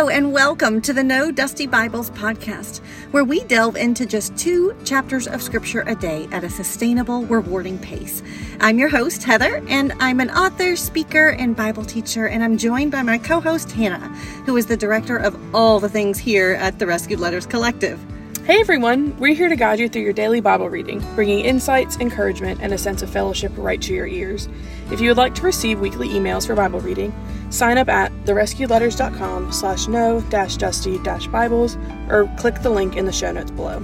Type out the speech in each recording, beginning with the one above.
Hello, and welcome to the No Dusty Bibles podcast, where we delve into just two chapters of Scripture a day at a sustainable, rewarding pace. I'm your host, Heather, and I'm an author, speaker, and Bible teacher, and I'm joined by my co host, Hannah, who is the director of all the things here at the Rescued Letters Collective. Hey everyone, we're here to guide you through your daily Bible reading, bringing insights, encouragement, and a sense of fellowship right to your ears. If you would like to receive weekly emails for Bible reading, sign up at therescuedletters.com slash no dash dusty dash Bibles or click the link in the show notes below.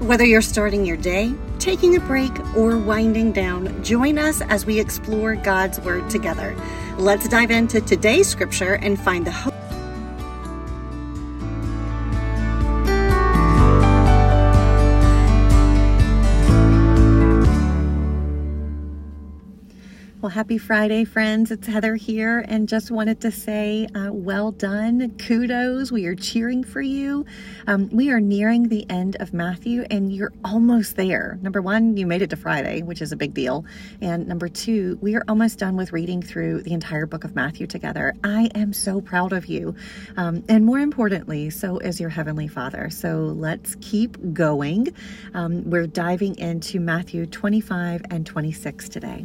Whether you're starting your day, taking a break, or winding down, join us as we explore God's Word together. Let's dive into today's scripture and find the hope. Well, happy Friday, friends. It's Heather here, and just wanted to say, uh, well done. Kudos. We are cheering for you. Um, we are nearing the end of Matthew, and you're almost there. Number one, you made it to Friday, which is a big deal. And number two, we are almost done with reading through the entire book of Matthew together. I am so proud of you. Um, and more importantly, so is your Heavenly Father. So let's keep going. Um, we're diving into Matthew 25 and 26 today.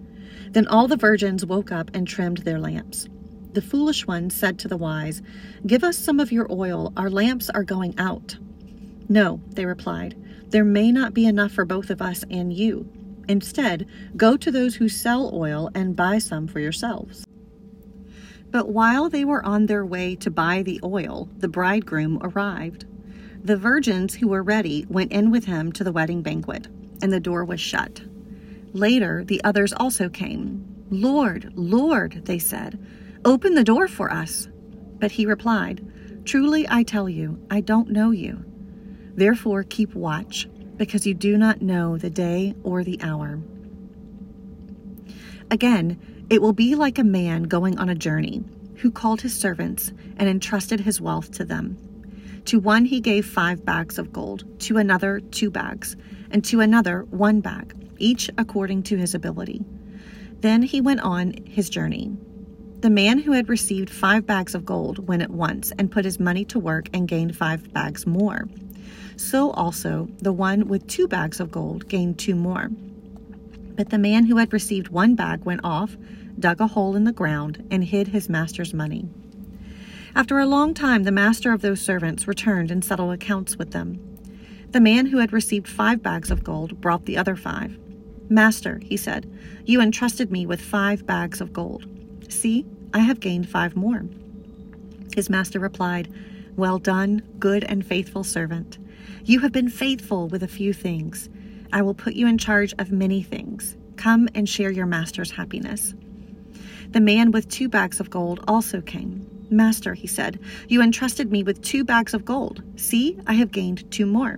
Then all the virgins woke up and trimmed their lamps. The foolish ones said to the wise, Give us some of your oil, our lamps are going out. No, they replied, there may not be enough for both of us and you. Instead, go to those who sell oil and buy some for yourselves. But while they were on their way to buy the oil, the bridegroom arrived. The virgins who were ready went in with him to the wedding banquet, and the door was shut. Later, the others also came. Lord, Lord, they said, open the door for us. But he replied, Truly I tell you, I don't know you. Therefore keep watch, because you do not know the day or the hour. Again, it will be like a man going on a journey, who called his servants and entrusted his wealth to them. To one he gave five bags of gold, to another two bags, and to another one bag each according to his ability. Then he went on his journey. The man who had received five bags of gold went at once and put his money to work and gained five bags more. So also the one with two bags of gold gained two more. But the man who had received one bag went off, dug a hole in the ground, and hid his master's money. After a long time, the master of those servants returned and settled accounts with them. The man who had received five bags of gold brought the other five. Master, he said, you entrusted me with five bags of gold. See, I have gained five more. His master replied, Well done, good and faithful servant. You have been faithful with a few things. I will put you in charge of many things. Come and share your master's happiness. The man with two bags of gold also came. Master, he said, you entrusted me with two bags of gold. See, I have gained two more.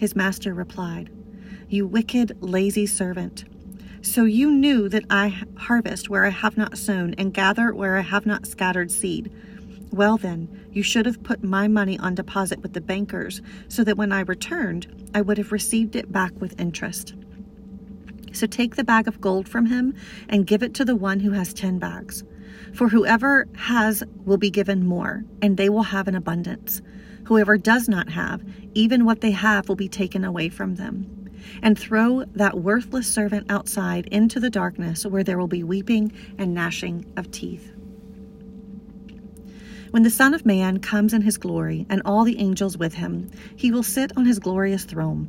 His master replied, you wicked, lazy servant. So you knew that I harvest where I have not sown and gather where I have not scattered seed. Well, then, you should have put my money on deposit with the bankers, so that when I returned, I would have received it back with interest. So take the bag of gold from him and give it to the one who has ten bags. For whoever has will be given more, and they will have an abundance. Whoever does not have, even what they have will be taken away from them and throw that worthless servant outside into the darkness where there will be weeping and gnashing of teeth. When the Son of Man comes in his glory, and all the angels with him, he will sit on his glorious throne.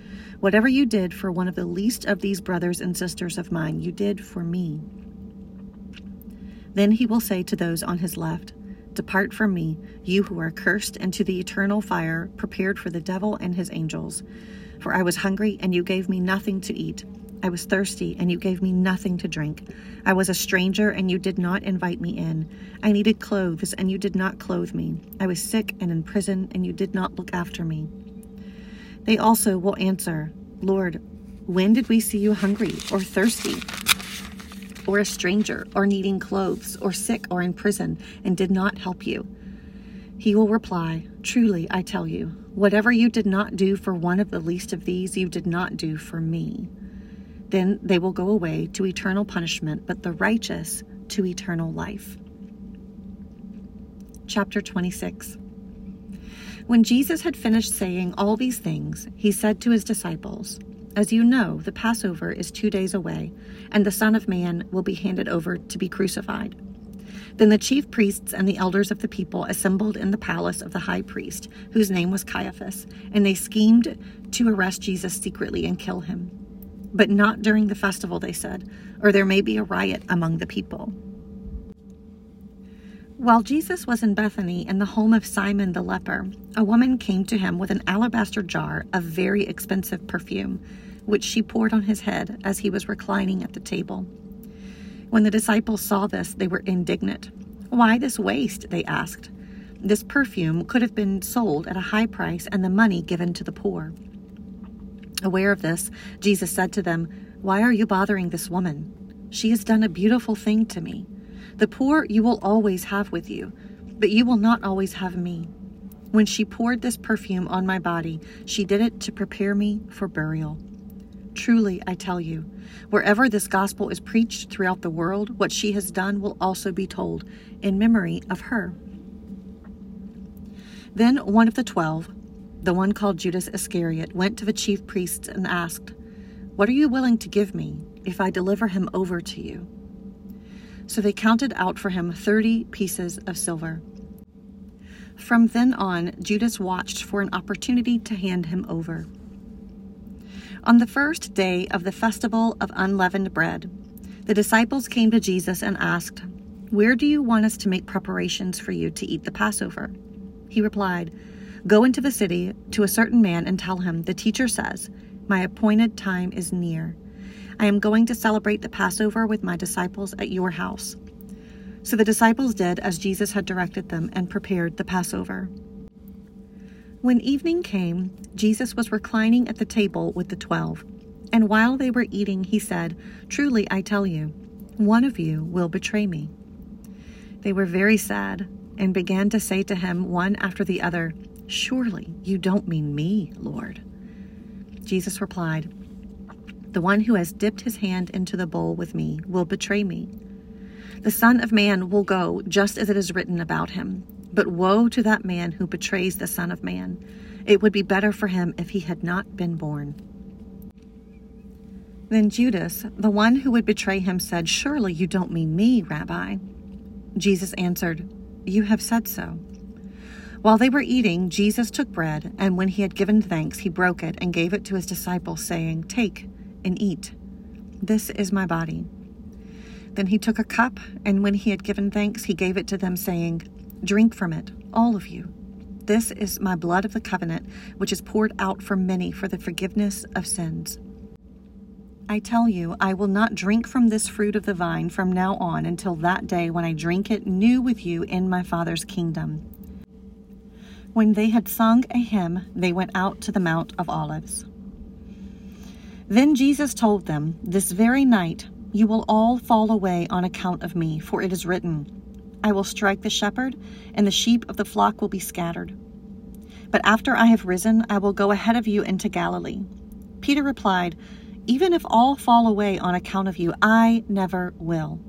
whatever you did for one of the least of these brothers and sisters of mine, you did for me. Then he will say to those on his left, Depart from me, you who are cursed, into the eternal fire prepared for the devil and his angels. For I was hungry, and you gave me nothing to eat. I was thirsty, and you gave me nothing to drink. I was a stranger, and you did not invite me in. I needed clothes, and you did not clothe me. I was sick and in prison, and you did not look after me. They also will answer, Lord, when did we see you hungry or thirsty? Or a stranger, or needing clothes, or sick, or in prison, and did not help you? He will reply, Truly, I tell you, whatever you did not do for one of the least of these, you did not do for me. Then they will go away to eternal punishment, but the righteous to eternal life. Chapter 26 When Jesus had finished saying all these things, he said to his disciples, As you know, the Passover is two days away, and the Son of Man will be handed over to be crucified. Then the chief priests and the elders of the people assembled in the palace of the high priest, whose name was Caiaphas, and they schemed to arrest Jesus secretly and kill him but not during the festival, they said, or there may be a riot among the people. While Jesus was in Bethany in the home of Simon the leper, a woman came to him with an alabaster jar of very expensive perfume, which she poured on his head as he was reclining at the table. When the disciples saw this, they were indignant. Why this waste? They asked. This perfume could have been sold at a high price and the money given to the poor. Aware of this, Jesus said to them, Why are you bothering this woman? She has done a beautiful thing to me. The poor you will always have with you, but you will not always have me. When she poured this perfume on my body, she did it to prepare me for burial. Truly, I tell you, wherever this gospel is preached throughout the world, what she has done will also be told in memory of her. Then one of the twelve, the one called Judas Iscariot, went to the chief priests and asked, What are you willing to give me if I deliver him over to you? So they counted out for him thirty pieces of silver. From then on, Judas watched for an opportunity to hand him over. On the first day of the festival of unleavened bread, the disciples came to Jesus and asked, Where do you want us to make preparations for you to eat the Passover? He replied, Go into the city to a certain man and tell him, The teacher says, My appointed time is near. I am going to celebrate the Passover with my disciples at your house. So the disciples did as Jesus had directed them and prepared the Passover. When evening came, Jesus was reclining at the table with the twelve. And while they were eating, he said, Truly I tell you, one of you will betray me. They were very sad and began to say to him one after the other, Surely you don't mean me, Lord. Jesus replied, The one who has dipped his hand into the bowl with me will betray me. The Son of Man will go just as it is written about him. But woe to that man who betrays the Son of Man. It would be better for him if he had not been born. Then Judas, the one who would betray him, said, Surely you don't mean me, Rabbi. Jesus answered, You have said so. While they were eating, Jesus took bread, and when he had given thanks, he broke it and gave it to his disciples, saying, Take and eat. This is my body. Then he took a cup, and when he had given thanks, he gave it to them, saying, Drink from it, all of you. This is my blood of the covenant, which is poured out for many for the forgiveness of sins. I tell you, I will not drink from this fruit of the vine from now on until that day when I drink it new with you in my Father's kingdom. When they had sung a hymn, they went out to the Mount of Olives. Then Jesus told them, This very night you will all fall away on account of me, for it is written, I will strike the shepherd, and the sheep of the flock will be scattered. But after I have risen, I will go ahead of you into Galilee. Peter replied, Even if all fall away on account of you, I never will.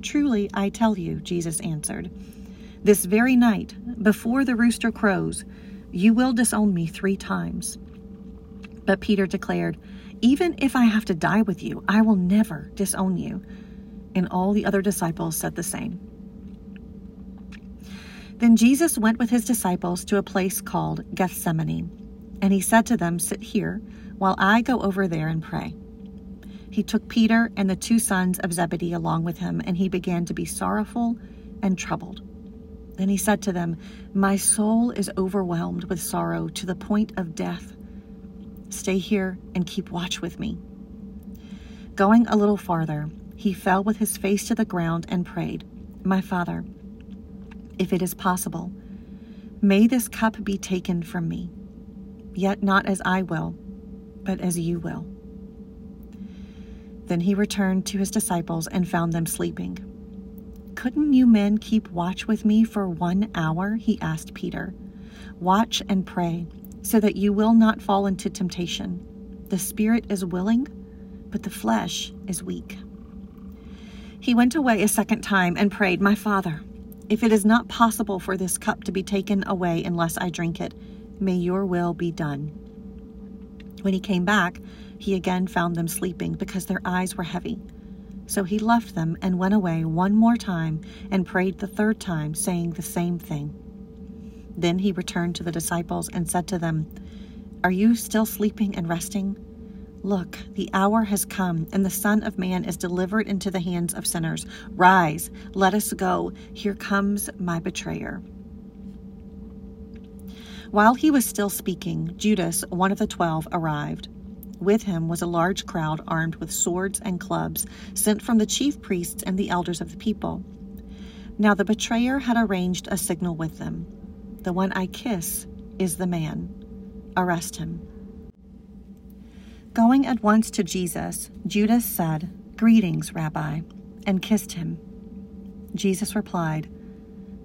Truly, I tell you, Jesus answered, This very night, before the rooster crows, you will disown me three times. But Peter declared, even if I have to die with you, I will never disown you. And all the other disciples said the same. Then Jesus went with his disciples to a place called Gethsemane, and he said to them, Sit here while I go over there and pray. He took Peter and the two sons of Zebedee along with him, and he began to be sorrowful and troubled. Then he said to them, My soul is overwhelmed with sorrow to the point of death. Stay here and keep watch with me. Going a little farther, he fell with his face to the ground and prayed, My Father, if it is possible, may this cup be taken from me, yet not as I will, but as you will. Then he returned to his disciples and found them sleeping. Couldn't you men keep watch with me for one hour? He asked Peter. Watch and pray so that you will not fall into temptation. The spirit is willing, but the flesh is weak. He went away a second time and prayed, My Father, if it is not possible for this cup to be taken away unless I drink it, may your will be done. When he came back, he again found them sleeping because their eyes were heavy. So he left them and went away one more time and prayed the third time, saying the same thing. Then he returned to the disciples and said to them, Are you still sleeping and resting? Look, the hour has come, and the Son of Man is delivered into the hands of sinners. Rise, let us go. Here comes my betrayer. While he was still speaking, Judas, one of the twelve, arrived. With him was a large crowd armed with swords and clubs, sent from the chief priests and the elders of the people. Now the betrayer had arranged a signal with them. The one I kiss is the man. Arrest him. Going at once to Jesus, Judas said, Greetings, Rabbi, and kissed him. Jesus replied,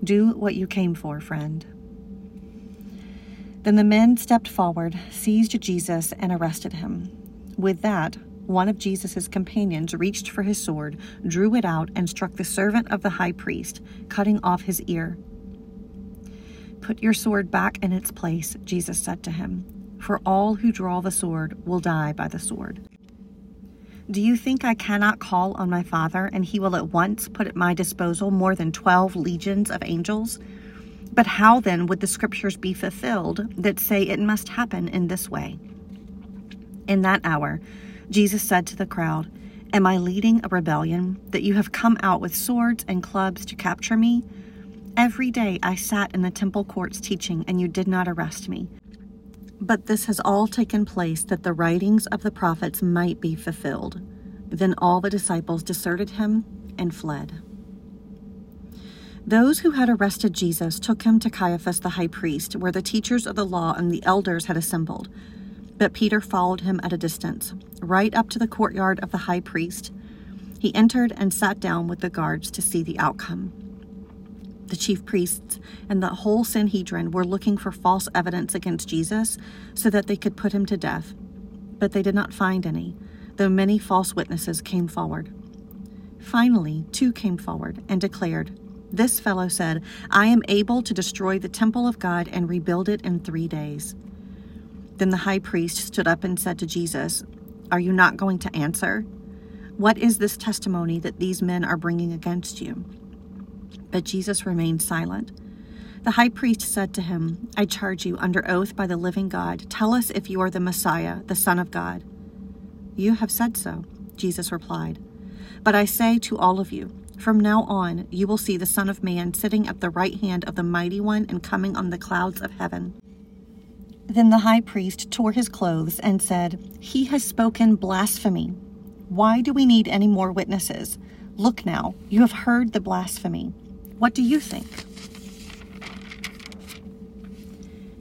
Do what you came for, friend. Then the men stepped forward, seized Jesus, and arrested him. With that, one of Jesus' companions reached for his sword, drew it out, and struck the servant of the high priest, cutting off his ear. Put your sword back in its place, Jesus said to him, for all who draw the sword will die by the sword. Do you think I cannot call on my Father, and he will at once put at my disposal more than twelve legions of angels? But how then would the scriptures be fulfilled that say it must happen in this way? In that hour, Jesus said to the crowd, Am I leading a rebellion that you have come out with swords and clubs to capture me? Every day I sat in the temple courts teaching, and you did not arrest me. But this has all taken place that the writings of the prophets might be fulfilled. Then all the disciples deserted him and fled. Those who had arrested Jesus took him to Caiaphas the high priest, where the teachers of the law and the elders had assembled. But Peter followed him at a distance, right up to the courtyard of the high priest. He entered and sat down with the guards to see the outcome. The chief priests and the whole Sanhedrin were looking for false evidence against Jesus so that they could put him to death. But they did not find any, though many false witnesses came forward. Finally, two came forward and declared, This fellow said, I am able to destroy the temple of God and rebuild it in three days. Then the high priest stood up and said to Jesus, Are you not going to answer? What is this testimony that these men are bringing against you? But Jesus remained silent. The high priest said to him, I charge you under oath by the living God, tell us if you are the Messiah, the Son of God. You have said so, Jesus replied. But I say to all of you, From now on, you will see the Son of Man sitting at the right hand of the Mighty One and coming on the clouds of heaven. Then the high priest tore his clothes and said, He has spoken blasphemy. Why do we need any more witnesses? Look now, you have heard the blasphemy. What do you think?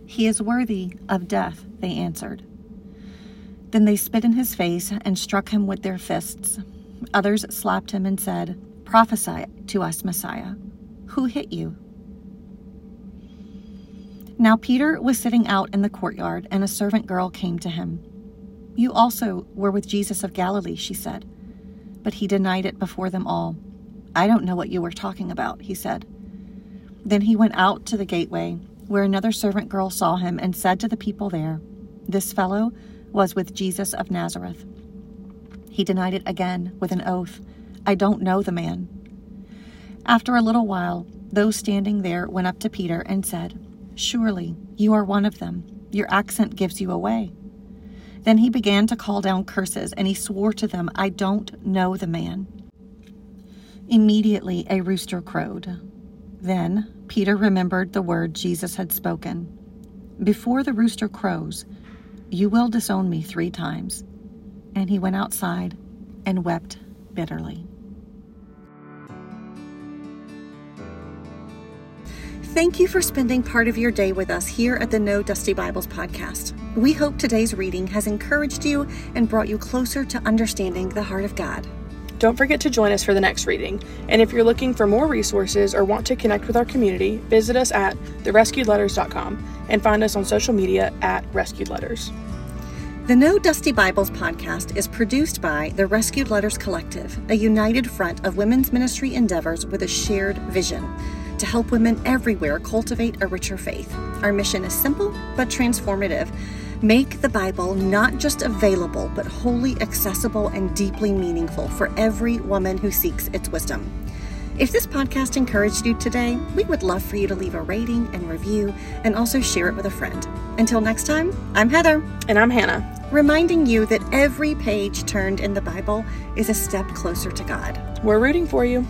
He is worthy of death, they answered. Then they spit in his face and struck him with their fists. Others slapped him and said, Prophesy to us, Messiah. Who hit you? Now Peter was sitting out in the courtyard, and a servant girl came to him. You also were with Jesus of Galilee, she said. But he denied it before them all. I don't know what you were talking about, he said. Then he went out to the gateway, where another servant girl saw him and said to the people there, This fellow was with Jesus of Nazareth. He denied it again with an oath. I don't know the man. After a little while, those standing there went up to Peter and said, Surely you are one of them. Your accent gives you away. Then he began to call down curses, and he swore to them, I don't know the man. Immediately a rooster crowed. Then Peter remembered the word Jesus had spoken Before the rooster crows, you will disown me three times. And he went outside and wept bitterly. Thank you for spending part of your day with us here at the No Dusty Bibles podcast. We hope today's reading has encouraged you and brought you closer to understanding the heart of God. Don't forget to join us for the next reading. And if you're looking for more resources or want to connect with our community, visit us at therescuedletters.com and find us on social media at Rescued Letters. The No Dusty Bibles podcast is produced by the Rescued Letters Collective, a united front of women's ministry endeavors with a shared vision to help women everywhere cultivate a richer faith. Our mission is simple but transformative. Make the Bible not just available, but wholly accessible and deeply meaningful for every woman who seeks its wisdom. If this podcast encouraged you today, we would love for you to leave a rating and review and also share it with a friend. Until next time, I'm Heather. And I'm Hannah. Reminding you that every page turned in the Bible is a step closer to God. We're rooting for you.